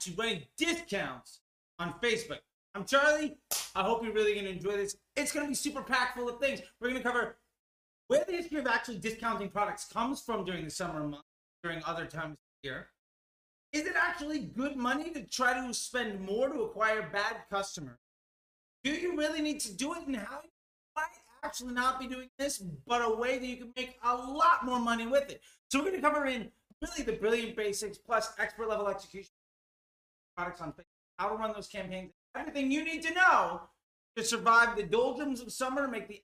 to running discounts on Facebook. I'm Charlie. I hope you're really going to enjoy this. It's going to be super packed full of things. We're going to cover where the history of actually discounting products comes from during the summer months, during other times of the year. Is it actually good money to try to spend more to acquire bad customers? Do you really need to do it, and how you might actually not be doing this, but a way that you can make a lot more money with it? So we're going to cover in really the brilliant basics plus expert level execution products on Facebook, how to run those campaigns, everything you need to know to survive the doldrums of summer and make the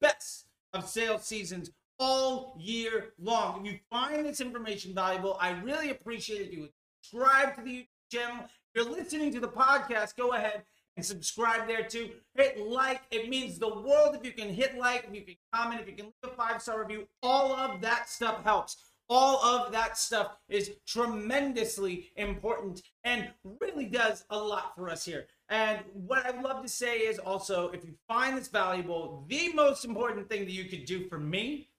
best of sales seasons all year long. If you find this information valuable, I really appreciate it. You subscribe to the YouTube channel. If you're listening to the podcast, go ahead and subscribe there too. Hit like. It means the world if you can hit like, if you can comment, if you can leave a five star review. All of that stuff helps. All of that stuff is tremendously important and really does a lot for us here. And what I'd love to say is also, if you find this valuable, the most important thing that you could do for me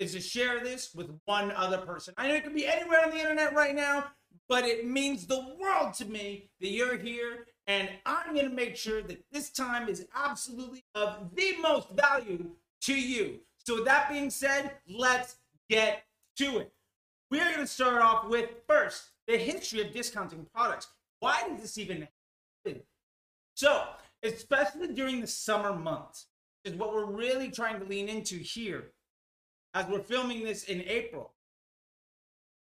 is to share this with one other person. I know it could be anywhere on the internet right now, but it means the world to me that you're here. And I'm going to make sure that this time is absolutely of the most value to you. So, with that being said, let's get to it. We're going to start off with first the history of discounting products. Why did this even happen? So, especially during the summer months, is what we're really trying to lean into here as we're filming this in April.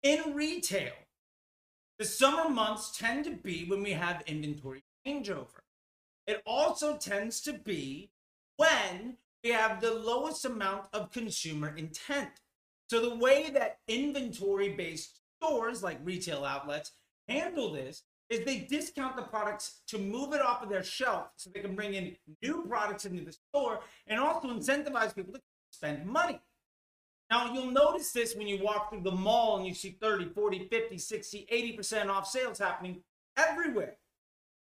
In retail, the summer months tend to be when we have inventory changeover. It also tends to be when we have the lowest amount of consumer intent. So the way that inventory based stores like retail outlets handle this is they discount the products to move it off of their shelf so they can bring in new products into the store and also incentivize people to spend money. Now, you'll notice this when you walk through the mall and you see 30, 40, 50, 60, 80% off sales happening everywhere.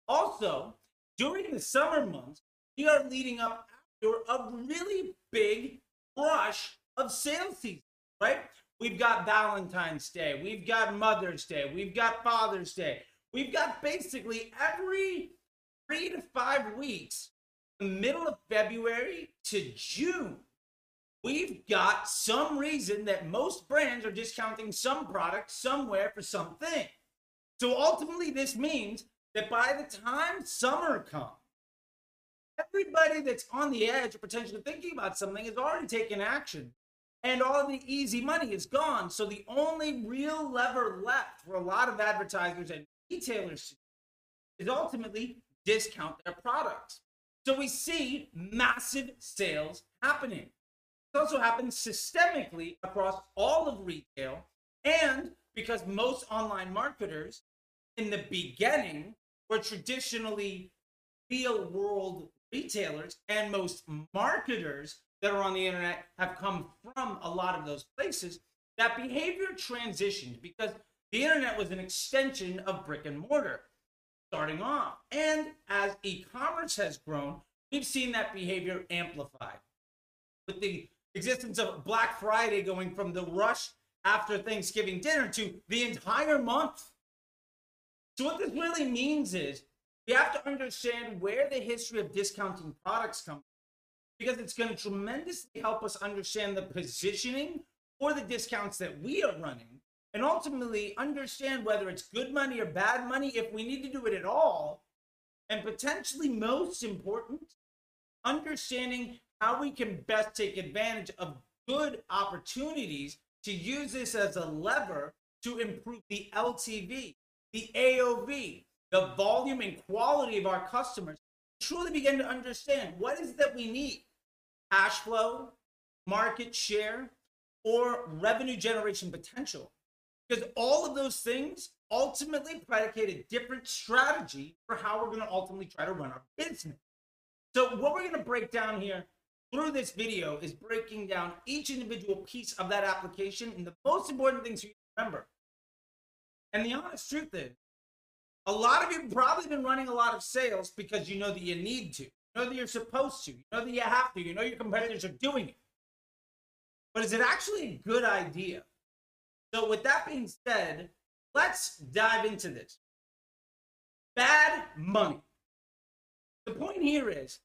Also, during the summer months, we are leading up after a really big rush of sales season, right? We've got Valentine's Day, we've got Mother's Day, we've got Father's Day. We've got basically every three to five weeks, the middle of February to June, we've got some reason that most brands are discounting some product somewhere for something. So ultimately, this means that by the time summer comes, everybody that's on the edge or potentially thinking about something has already taken action. And all the easy money is gone. So the only real lever left for a lot of advertisers and retailers is ultimately discount their products. So we see massive sales happening. It also happens systemically across all of retail. And because most online marketers in the beginning were traditionally real world retailers, and most marketers that are on the internet have come from a lot of those places, that behavior transitioned because the internet was an extension of brick and mortar starting off. And as e commerce has grown, we've seen that behavior amplified. With the existence of Black Friday going from the rush after Thanksgiving dinner to the entire month. So, what this really means is we have to understand where the history of discounting products comes because it's going to tremendously help us understand the positioning or the discounts that we are running and ultimately understand whether it's good money or bad money if we need to do it at all and potentially most important understanding how we can best take advantage of good opportunities to use this as a lever to improve the LTV, the AOV, the volume and quality of our customers. Truly begin to understand what is that we need cash flow, market share, or revenue generation potential. Because all of those things ultimately predicate a different strategy for how we're going to ultimately try to run our business. So, what we're going to break down here through this video is breaking down each individual piece of that application and the most important things you remember. And the honest truth is, a lot of you have probably been running a lot of sales because you know that you need to, you know that you're supposed to, you know that you have to, you know your competitors are doing it. But is it actually a good idea? So, with that being said, let's dive into this. bad money. The point here is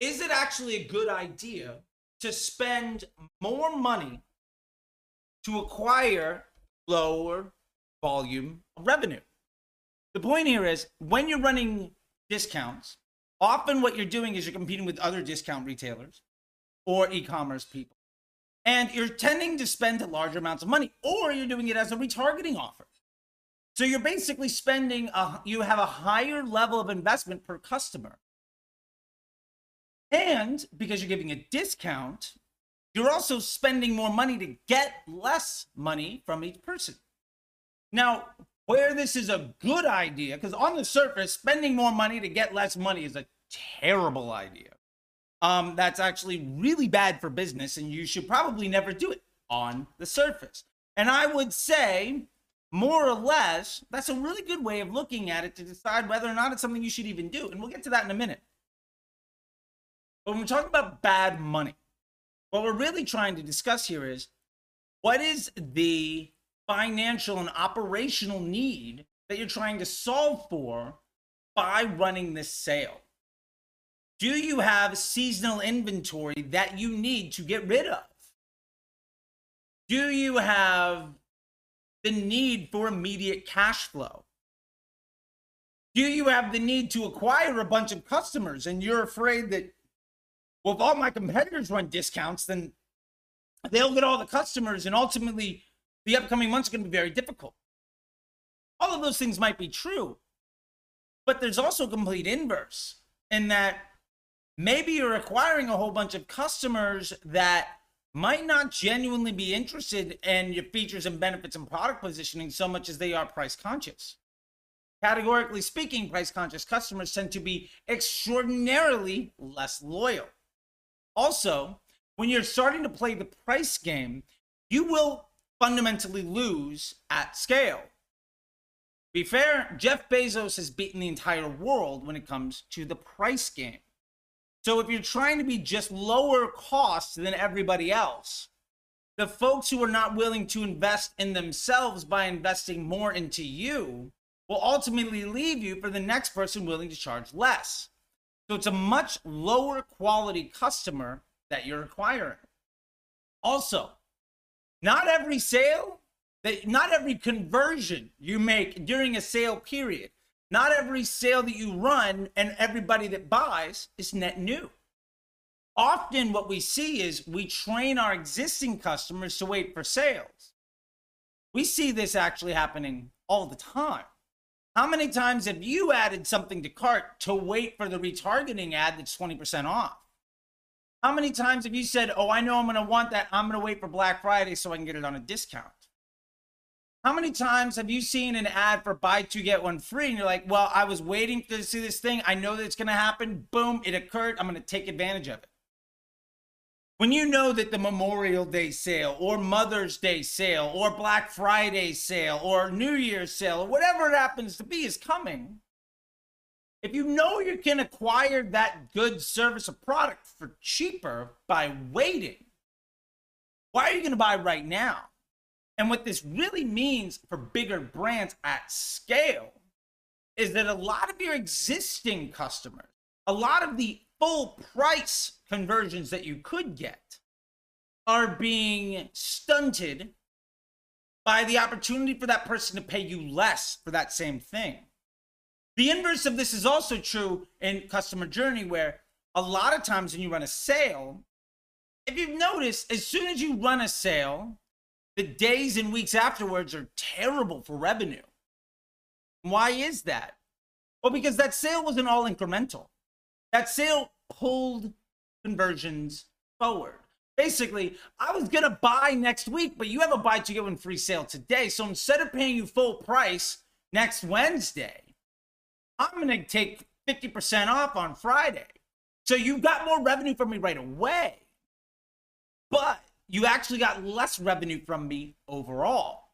is it actually a good idea to spend more money to acquire lower volume of revenue? The point here is when you're running discounts, often what you're doing is you're competing with other discount retailers or e commerce people. And you're tending to spend larger amounts of money, or you're doing it as a retargeting offer. So you're basically spending, a, you have a higher level of investment per customer. And because you're giving a discount, you're also spending more money to get less money from each person. Now, where this is a good idea, because on the surface, spending more money to get less money is a terrible idea. Um, that's actually really bad for business, and you should probably never do it on the surface. And I would say, more or less, that's a really good way of looking at it to decide whether or not it's something you should even do. And we'll get to that in a minute. But when we're talking about bad money, what we're really trying to discuss here is what is the financial and operational need that you're trying to solve for by running this sale? Do you have seasonal inventory that you need to get rid of? Do you have the need for immediate cash flow? Do you have the need to acquire a bunch of customers and you're afraid that, well, if all my competitors run discounts, then they'll get all the customers and ultimately the upcoming months are going to be very difficult. All of those things might be true, but there's also a complete inverse in that maybe you're acquiring a whole bunch of customers that might not genuinely be interested in your features and benefits and product positioning so much as they are price conscious. Categorically speaking, price conscious customers tend to be extraordinarily less loyal. Also, when you're starting to play the price game, you will fundamentally lose at scale. Be fair, Jeff Bezos has beaten the entire world when it comes to the price game. So if you're trying to be just lower cost than everybody else, the folks who are not willing to invest in themselves by investing more into you will ultimately leave you for the next person willing to charge less. So it's a much lower quality customer that you're acquiring. Also, not every sale, that not every conversion you make during a sale period not every sale that you run and everybody that buys is net new. Often, what we see is we train our existing customers to wait for sales. We see this actually happening all the time. How many times have you added something to cart to wait for the retargeting ad that's 20% off? How many times have you said, Oh, I know I'm going to want that. I'm going to wait for Black Friday so I can get it on a discount? How many times have you seen an ad for buy two get one free and you're like, well, I was waiting to see this thing. I know that it's going to happen. Boom, it occurred. I'm going to take advantage of it. When you know that the Memorial Day sale or Mother's Day sale or Black Friday sale or New Year's sale or whatever it happens to be is coming, if you know you can acquire that good service or product for cheaper by waiting, why are you going to buy right now? And what this really means for bigger brands at scale is that a lot of your existing customers, a lot of the full price conversions that you could get are being stunted by the opportunity for that person to pay you less for that same thing. The inverse of this is also true in customer journey, where a lot of times when you run a sale, if you've noticed, as soon as you run a sale, the days and weeks afterwards are terrible for revenue. Why is that? Well, because that sale wasn't all incremental. That sale pulled conversions forward. Basically, I was going to buy next week, but you have a buy two get one free sale today. So instead of paying you full price next Wednesday, I'm going to take 50% off on Friday. So you got more revenue from me right away. But you actually got less revenue from me overall.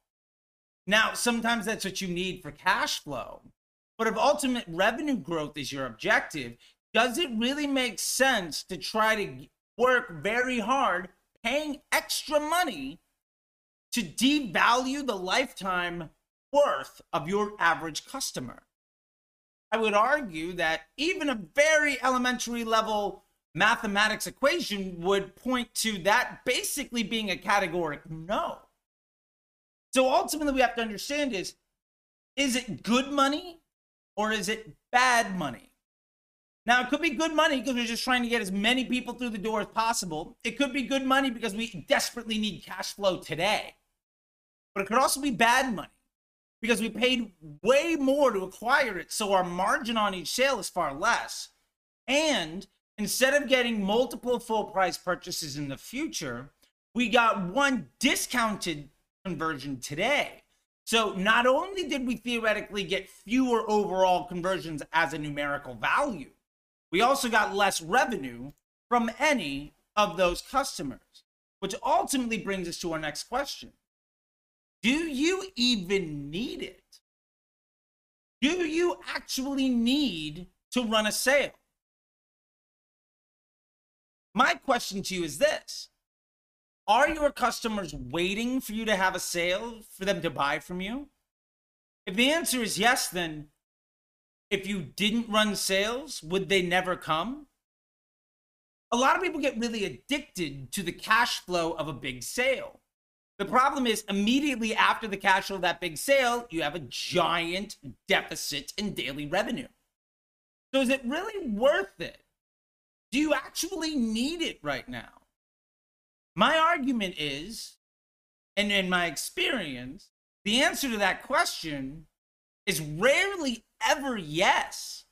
Now, sometimes that's what you need for cash flow. But if ultimate revenue growth is your objective, does it really make sense to try to work very hard paying extra money to devalue the lifetime worth of your average customer? I would argue that even a very elementary level mathematics equation would point to that basically being a categoric no. So ultimately, we have to understand is is it good money or is it bad money? Now, it could be good money because we're just trying to get as many people through the door as possible. It could be good money because we desperately need cash flow today. But it could also be bad money because we paid way more to acquire it. So our margin on each sale is far less. And instead of getting multiple full price purchases in the future, we got one discounted conversion today. So not only did we theoretically get fewer overall conversions as a numerical value, we also got less revenue from any of those customers, which ultimately brings us to our next question. Do you even need it? Do you actually need to run a sale? My question to you is this Are your customers waiting for you to have a sale for them to buy from you? If the answer is yes, then if you didn't run sales, would they never come? A lot of people get really addicted to the cash flow of a big sale. The problem is, immediately after the cash flow of that big sale, you have a giant deficit in daily revenue. So, is it really worth it? Do you actually need it right now? My argument is, and in my experience, the answer to that question is rarely ever yes.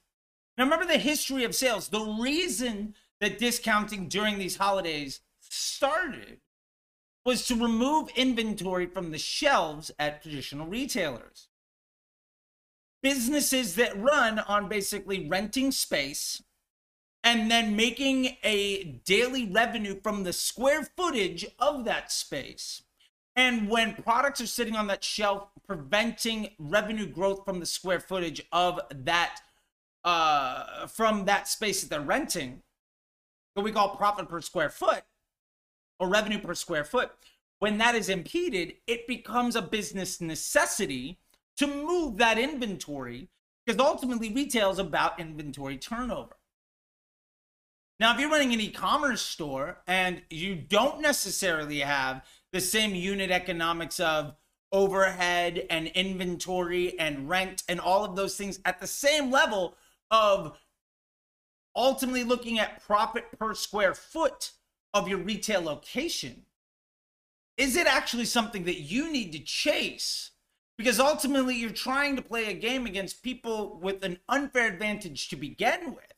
Now, remember the history of sales. The reason that discounting during these holidays started was to remove inventory from the shelves at traditional retailers. Businesses that run on basically renting space and then making a daily revenue from the square footage of that space. And when products are sitting on that shelf, preventing revenue growth from the square footage of that, uh, from that space that they're renting, what we call profit per square foot, or revenue per square foot, when that is impeded, it becomes a business necessity to move that inventory because ultimately retail is about inventory turnover. Now, if you're running an e commerce store and you don't necessarily have the same unit economics of overhead and inventory and rent and all of those things at the same level of ultimately looking at profit per square foot of your retail location, is it actually something that you need to chase? Because ultimately, you're trying to play a game against people with an unfair advantage to begin with,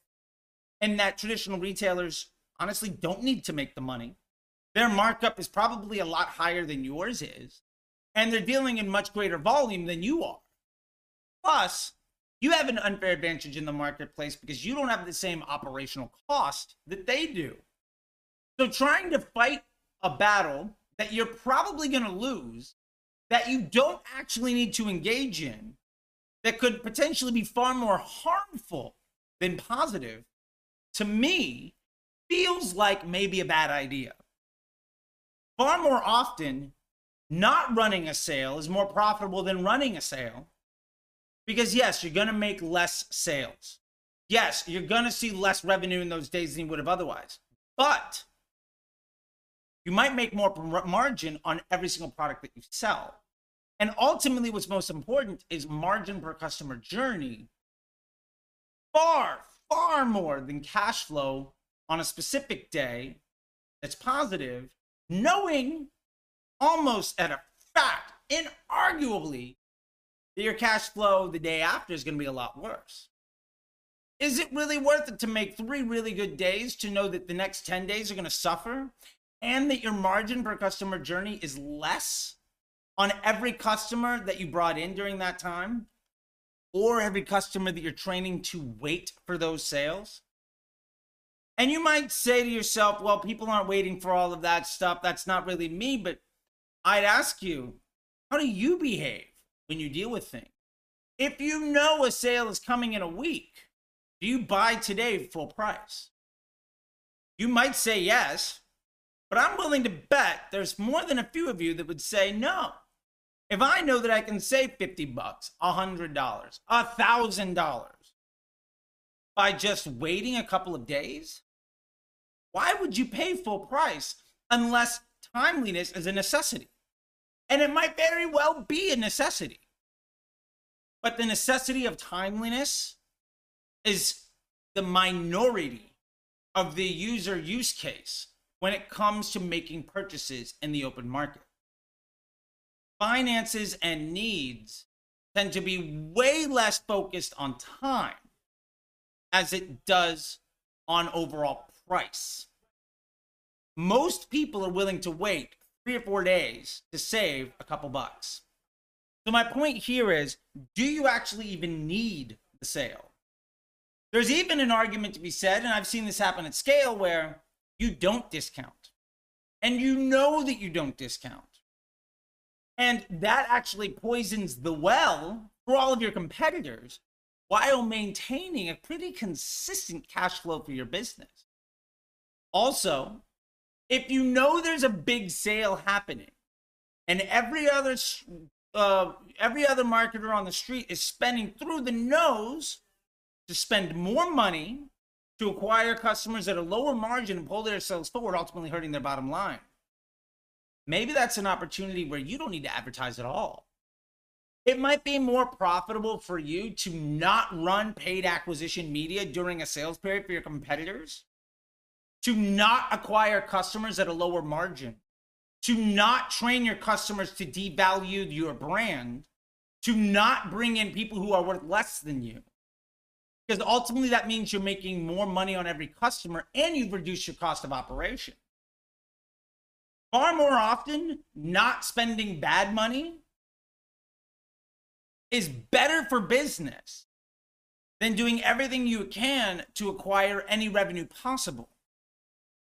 and that traditional retailers honestly don't need to make the money. Their markup is probably a lot higher than yours is, and they're dealing in much greater volume than you are. Plus, you have an unfair advantage in the marketplace because you don't have the same operational cost that they do. So trying to fight a battle that you're probably going to lose, that you don't actually need to engage in, that could potentially be far more harmful than positive, to me, feels like maybe a bad idea. Far more often, not running a sale is more profitable than running a sale because, yes, you're going to make less sales. Yes, you're going to see less revenue in those days than you would have otherwise. But you might make more margin on every single product that you sell. And ultimately, what's most important is margin per customer journey. Far, far more than cash flow on a specific day that's positive, knowing almost at a fact, inarguably, that your cash flow the day after is going to be a lot worse. Is it really worth it to make three really good days to know that the next 10 days are going to suffer and that your margin per customer journey is less on every customer that you brought in during that time or every customer that you're training to wait for those sales. And you might say to yourself, well, people aren't waiting for all of that stuff. That's not really me. But I'd ask you, how do you behave when you deal with things? If you know a sale is coming in a week, do you buy today full price? You might say yes, but I'm willing to bet there's more than a few of you that would say no. If I know that I can save 50 bucks, $100, $1,000 by just waiting a couple of days? Why would you pay full price unless timeliness is a necessity? And it might very well be a necessity. But the necessity of timeliness is the minority of the user use case when it comes to making purchases in the open market. Finances and needs tend to be way less focused on time as it does on overall price. Most people are willing to wait three or four days to save a couple bucks. So, my point here is do you actually even need the sale? There's even an argument to be said, and I've seen this happen at scale, where you don't discount. And you know that you don't discount. And that actually poisons the well for all of your competitors while maintaining a pretty consistent cash flow for your business. Also, if you know there's a big sale happening and every other uh, every other marketer on the street is spending through the nose to spend more money to acquire customers at a lower margin and pull their sales forward, ultimately hurting their bottom line. Maybe that's an opportunity where you don't need to advertise at all. It might be more profitable for you to not run paid acquisition media during a sales period for your competitors, to not acquire customers at a lower margin, to not train your customers to devalue your brand, to not bring in people who are worth less than you. Because ultimately, that means you're making more money on every customer and you've reduced your cost of operation. Far more often, not spending bad money is better for business than doing everything you can to acquire any revenue possible.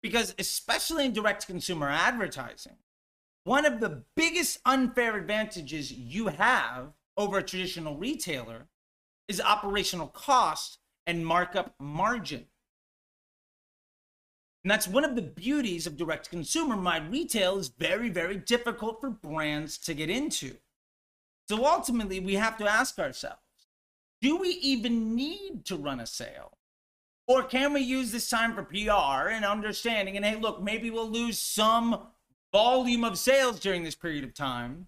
Because, especially in direct consumer advertising, one of the biggest unfair advantages you have over a traditional retailer is operational cost and markup margin. And that's one of the beauties of direct consumer. My retail is very, very difficult for brands to get into. So ultimately, we have to ask ourselves do we even need to run a sale? Or can we use this time for PR and understanding? And hey, look, maybe we'll lose some volume of sales during this period of time.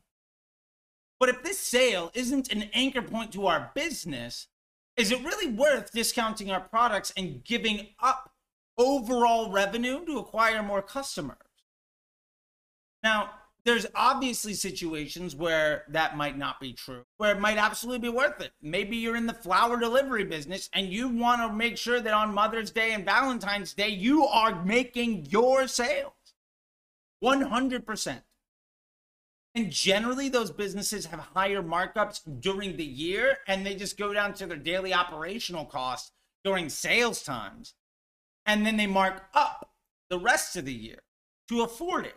But if this sale isn't an anchor point to our business, is it really worth discounting our products and giving up overall revenue to acquire more customers? Now, there's obviously situations where that might not be true, where it might absolutely be worth it. Maybe you're in the flower delivery business and you want to make sure that on Mother's Day and Valentine's Day, you are making your sales 100%. And generally, those businesses have higher markups during the year and they just go down to their daily operational costs during sales times. And then they mark up the rest of the year to afford it.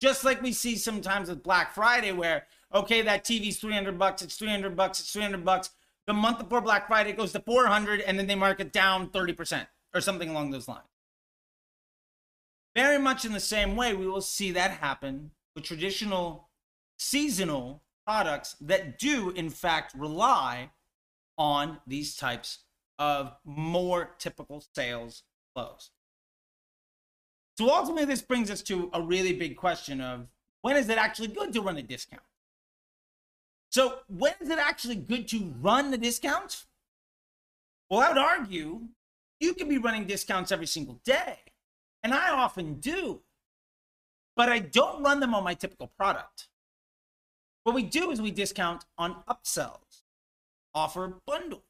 Just like we see sometimes with Black Friday, where okay, that TV's 300 bucks, it's 300 bucks, it's 300 bucks. The month before Black Friday it goes to 400, and then they mark it down 30% or something along those lines. Very much in the same way, we will see that happen traditional seasonal products that do, in fact, rely on these types of more typical sales flows. So ultimately, this brings us to a really big question of when is it actually good to run a discount? So when is it actually good to run the discount? Well, I would argue you can be running discounts every single day. And I often do. But I don't run them on my typical product. What we do is we discount on upsells, offer bundles.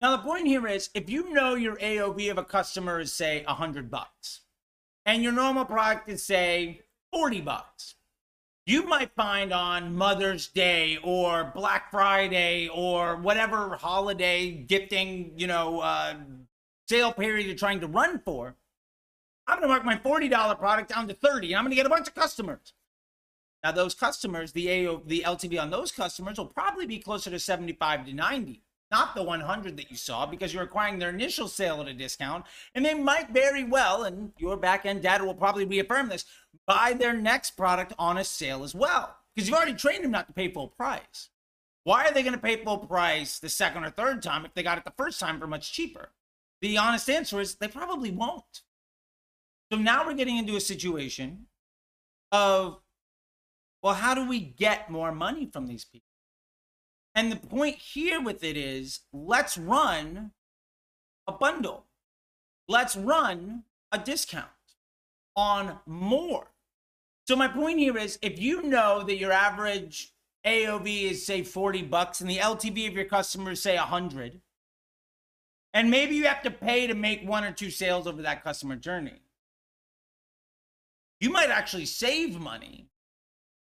Now the point here is if you know your AOV of a customer is say 100 bucks, and your normal product is say 40 bucks you might find on mother's day or black friday or whatever holiday gifting you know uh, sale period you're trying to run for i'm going to mark my $40 product down to 30 and i'm going to get a bunch of customers now those customers the AO, the ltv on those customers will probably be closer to 75 to 90 not the 100 that you saw because you're acquiring their initial sale at a discount and they might very well and your back end data will probably reaffirm this buy their next product on a sale as well because you've already trained them not to pay full price Why are they going to pay full price the second or third time if they got it the first time for much cheaper? The honest answer is they probably won't. So now we're getting into a situation of, well, how do we get more money from these people? And the point here with it is let's run a bundle. Let's run a discount on more. So my point here is if you know that your average AOV is say 40 bucks and the LTV of your customers say 100 and maybe you have to pay to make one or two sales over that customer journey. You might actually save money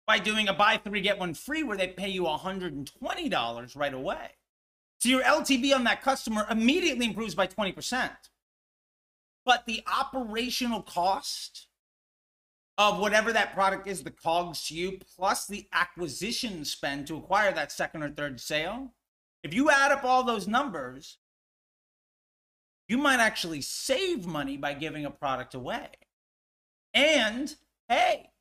by doing a buy three, get one free where they pay you $120 right away. So your LTV on that customer immediately improves by 20%. But the operational cost of whatever that product is, the COGS to you, plus the acquisition spend to acquire that second or third sale, if you add up all those numbers, you might actually save money by giving a product away. And hey,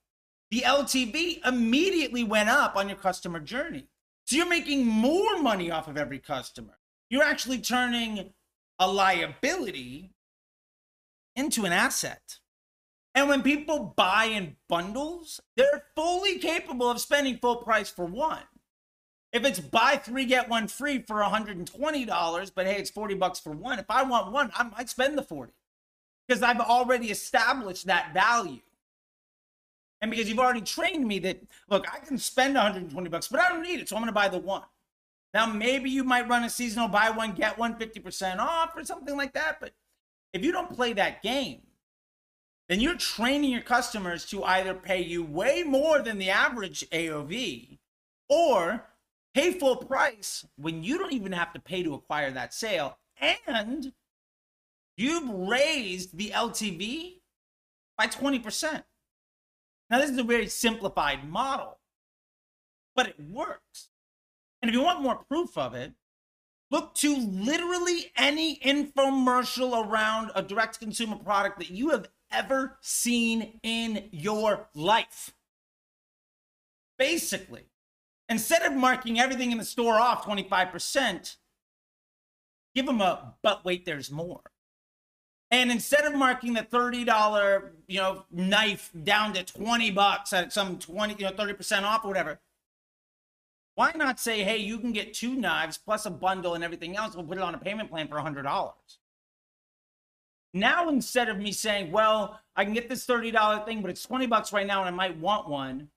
the LTV immediately went up on your customer journey. So you're making more money off of every customer. You're actually turning a liability into an asset. And when people buy in bundles, they're fully capable of spending full price for one. If it's buy three, get one free for $120, but hey, it's 40 bucks for one. If I want one, I might spend the 40 because I've already established that value. And because you've already trained me that, look, I can spend 120 bucks, but I don't need it. So I'm going to buy the one. Now, maybe you might run a seasonal buy one, get one 50% off or something like that. But if you don't play that game, then you're training your customers to either pay you way more than the average AOV or pay full price when you don't even have to pay to acquire that sale. And you've raised the LTV by 20%. Now, this is a very simplified model, but it works. And if you want more proof of it, look to literally any infomercial around a direct consumer product that you have ever seen in your life. Basically, instead of marking everything in the store off 25%, give them a but wait, there's more. And instead of marking the $30, you know, knife down to 20 bucks at some 20, you know, 30% off or whatever, why not say, hey, you can get two knives plus a bundle and everything else. We'll put it on a payment plan for $100. Now, instead of me saying, well, I can get this $30 thing, but it's 20 bucks right now and I might want one,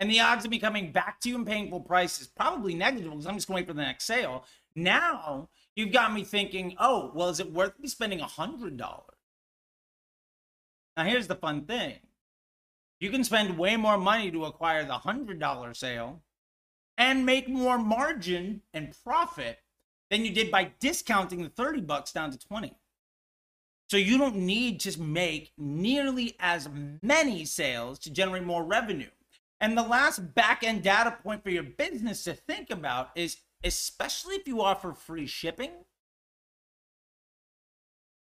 and the odds of me coming back to you and paying full price is probably negligible because I'm just going for the next sale. Now, you've got me thinking, oh, well, is it worth me spending a $100? Now, here's the fun thing you can spend way more money to acquire the $100 sale and make more margin and profit than you did by discounting the 30 bucks down to 20. So you don't need to make nearly as many sales to generate more revenue. And the last back end data point for your business to think about is especially if you offer free shipping,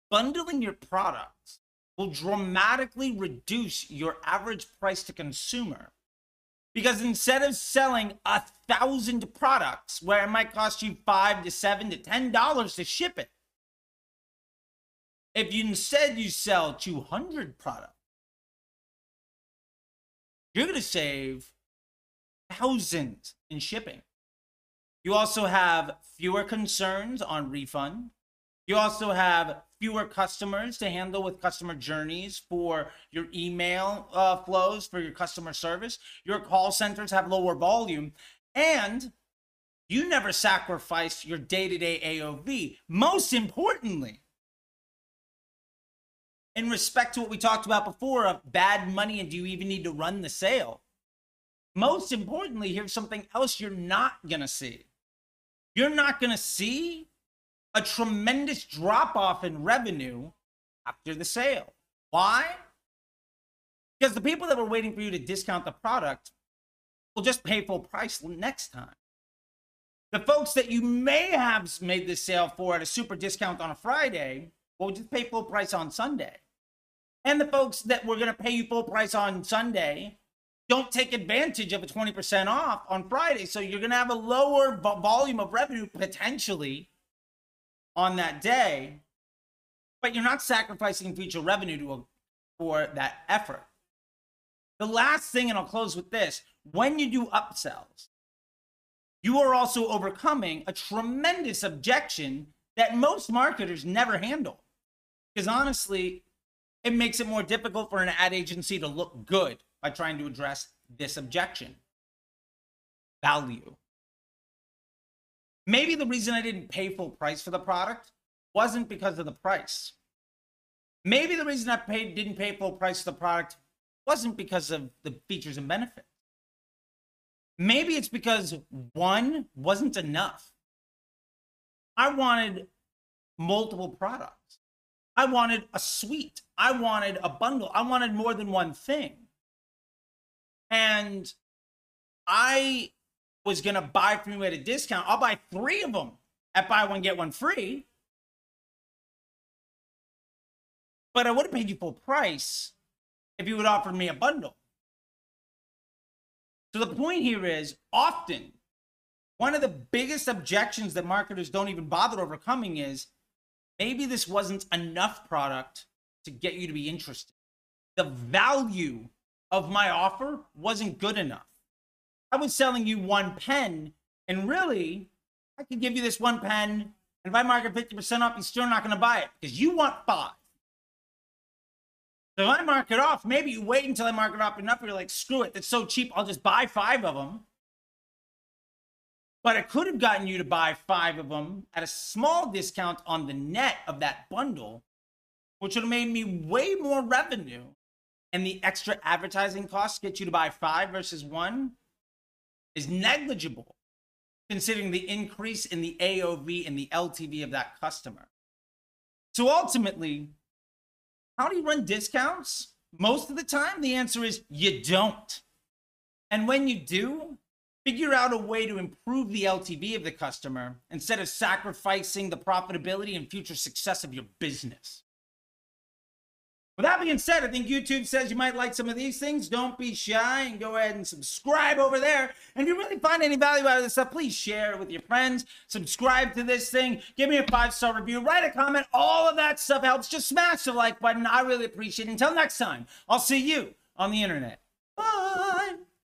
bundling your products will dramatically reduce your average price to consumer. Because instead of selling a thousand products where it might cost you five to seven to ten dollars to ship it, if you instead you sell 200 products, you're going to save thousands in shipping. You also have fewer concerns on refund. You also have fewer customers to handle with customer journeys for your email uh, flows, for your customer service. Your call centers have lower volume. And you never sacrifice your day to day AOV. Most importantly, in respect to what we talked about before of bad money and do you even need to run the sale? Most importantly, here's something else you're not going to see you're not going to see a tremendous drop off in revenue after the sale. Why? Because the people that were waiting for you to discount the product will just pay full price next time. The folks that you may have made this sale for at a super discount on a Friday will just pay full price on Sunday. And the folks that were going to pay you full price on Sunday don't take advantage of a 20% off on Friday. So you're going to have a lower volume of revenue potentially on that day, but you're not sacrificing future revenue to a, for that effort. The last thing, and I'll close with this when you do upsells, you are also overcoming a tremendous objection that most marketers never handle. Because honestly, it makes it more difficult for an ad agency to look good by trying to address this objection value. Maybe the reason I didn't pay full price for the product wasn't because of the price. Maybe the reason I paid didn't pay full price for the product wasn't because of the features and benefits. Maybe it's because one wasn't enough. I wanted multiple products. I wanted a suite. I wanted a bundle. I wanted more than one thing. And I was going to buy from you at a discount. I'll buy three of them at buy one, get one free. But I would have paid you full price if you would offer me a bundle. So the point here is often one of the biggest objections that marketers don't even bother overcoming is maybe this wasn't enough product to get you to be interested. The value of my offer wasn't good enough. I was selling you one pen, and really, I could give you this one pen, and if I market 50% off, you're still not going to buy it because you want five. So if I mark it off, maybe you wait until I mark it off enough. You're like, screw it, it's so cheap. I'll just buy five of them. But I could have gotten you to buy five of them at a small discount on the net of that bundle, which would have made me way more revenue. And the extra advertising costs get you to buy five versus one is negligible, considering the increase in the AOV and the LTV of that customer. So ultimately, how do you run discounts? Most of the time, the answer is you don't. And when you do, figure out a way to improve the LTV of the customer instead of sacrificing the profitability and future success of your business. With that being said, I think YouTube says you might like some of these things. Don't be shy and go ahead and subscribe over there. And if you really find any value out of this stuff, please share it with your friends. Subscribe to this thing. Give me a five star review. Write a comment. All of that stuff helps. Just smash the like button. I really appreciate it. Until next time, I'll see you on the internet. Bye.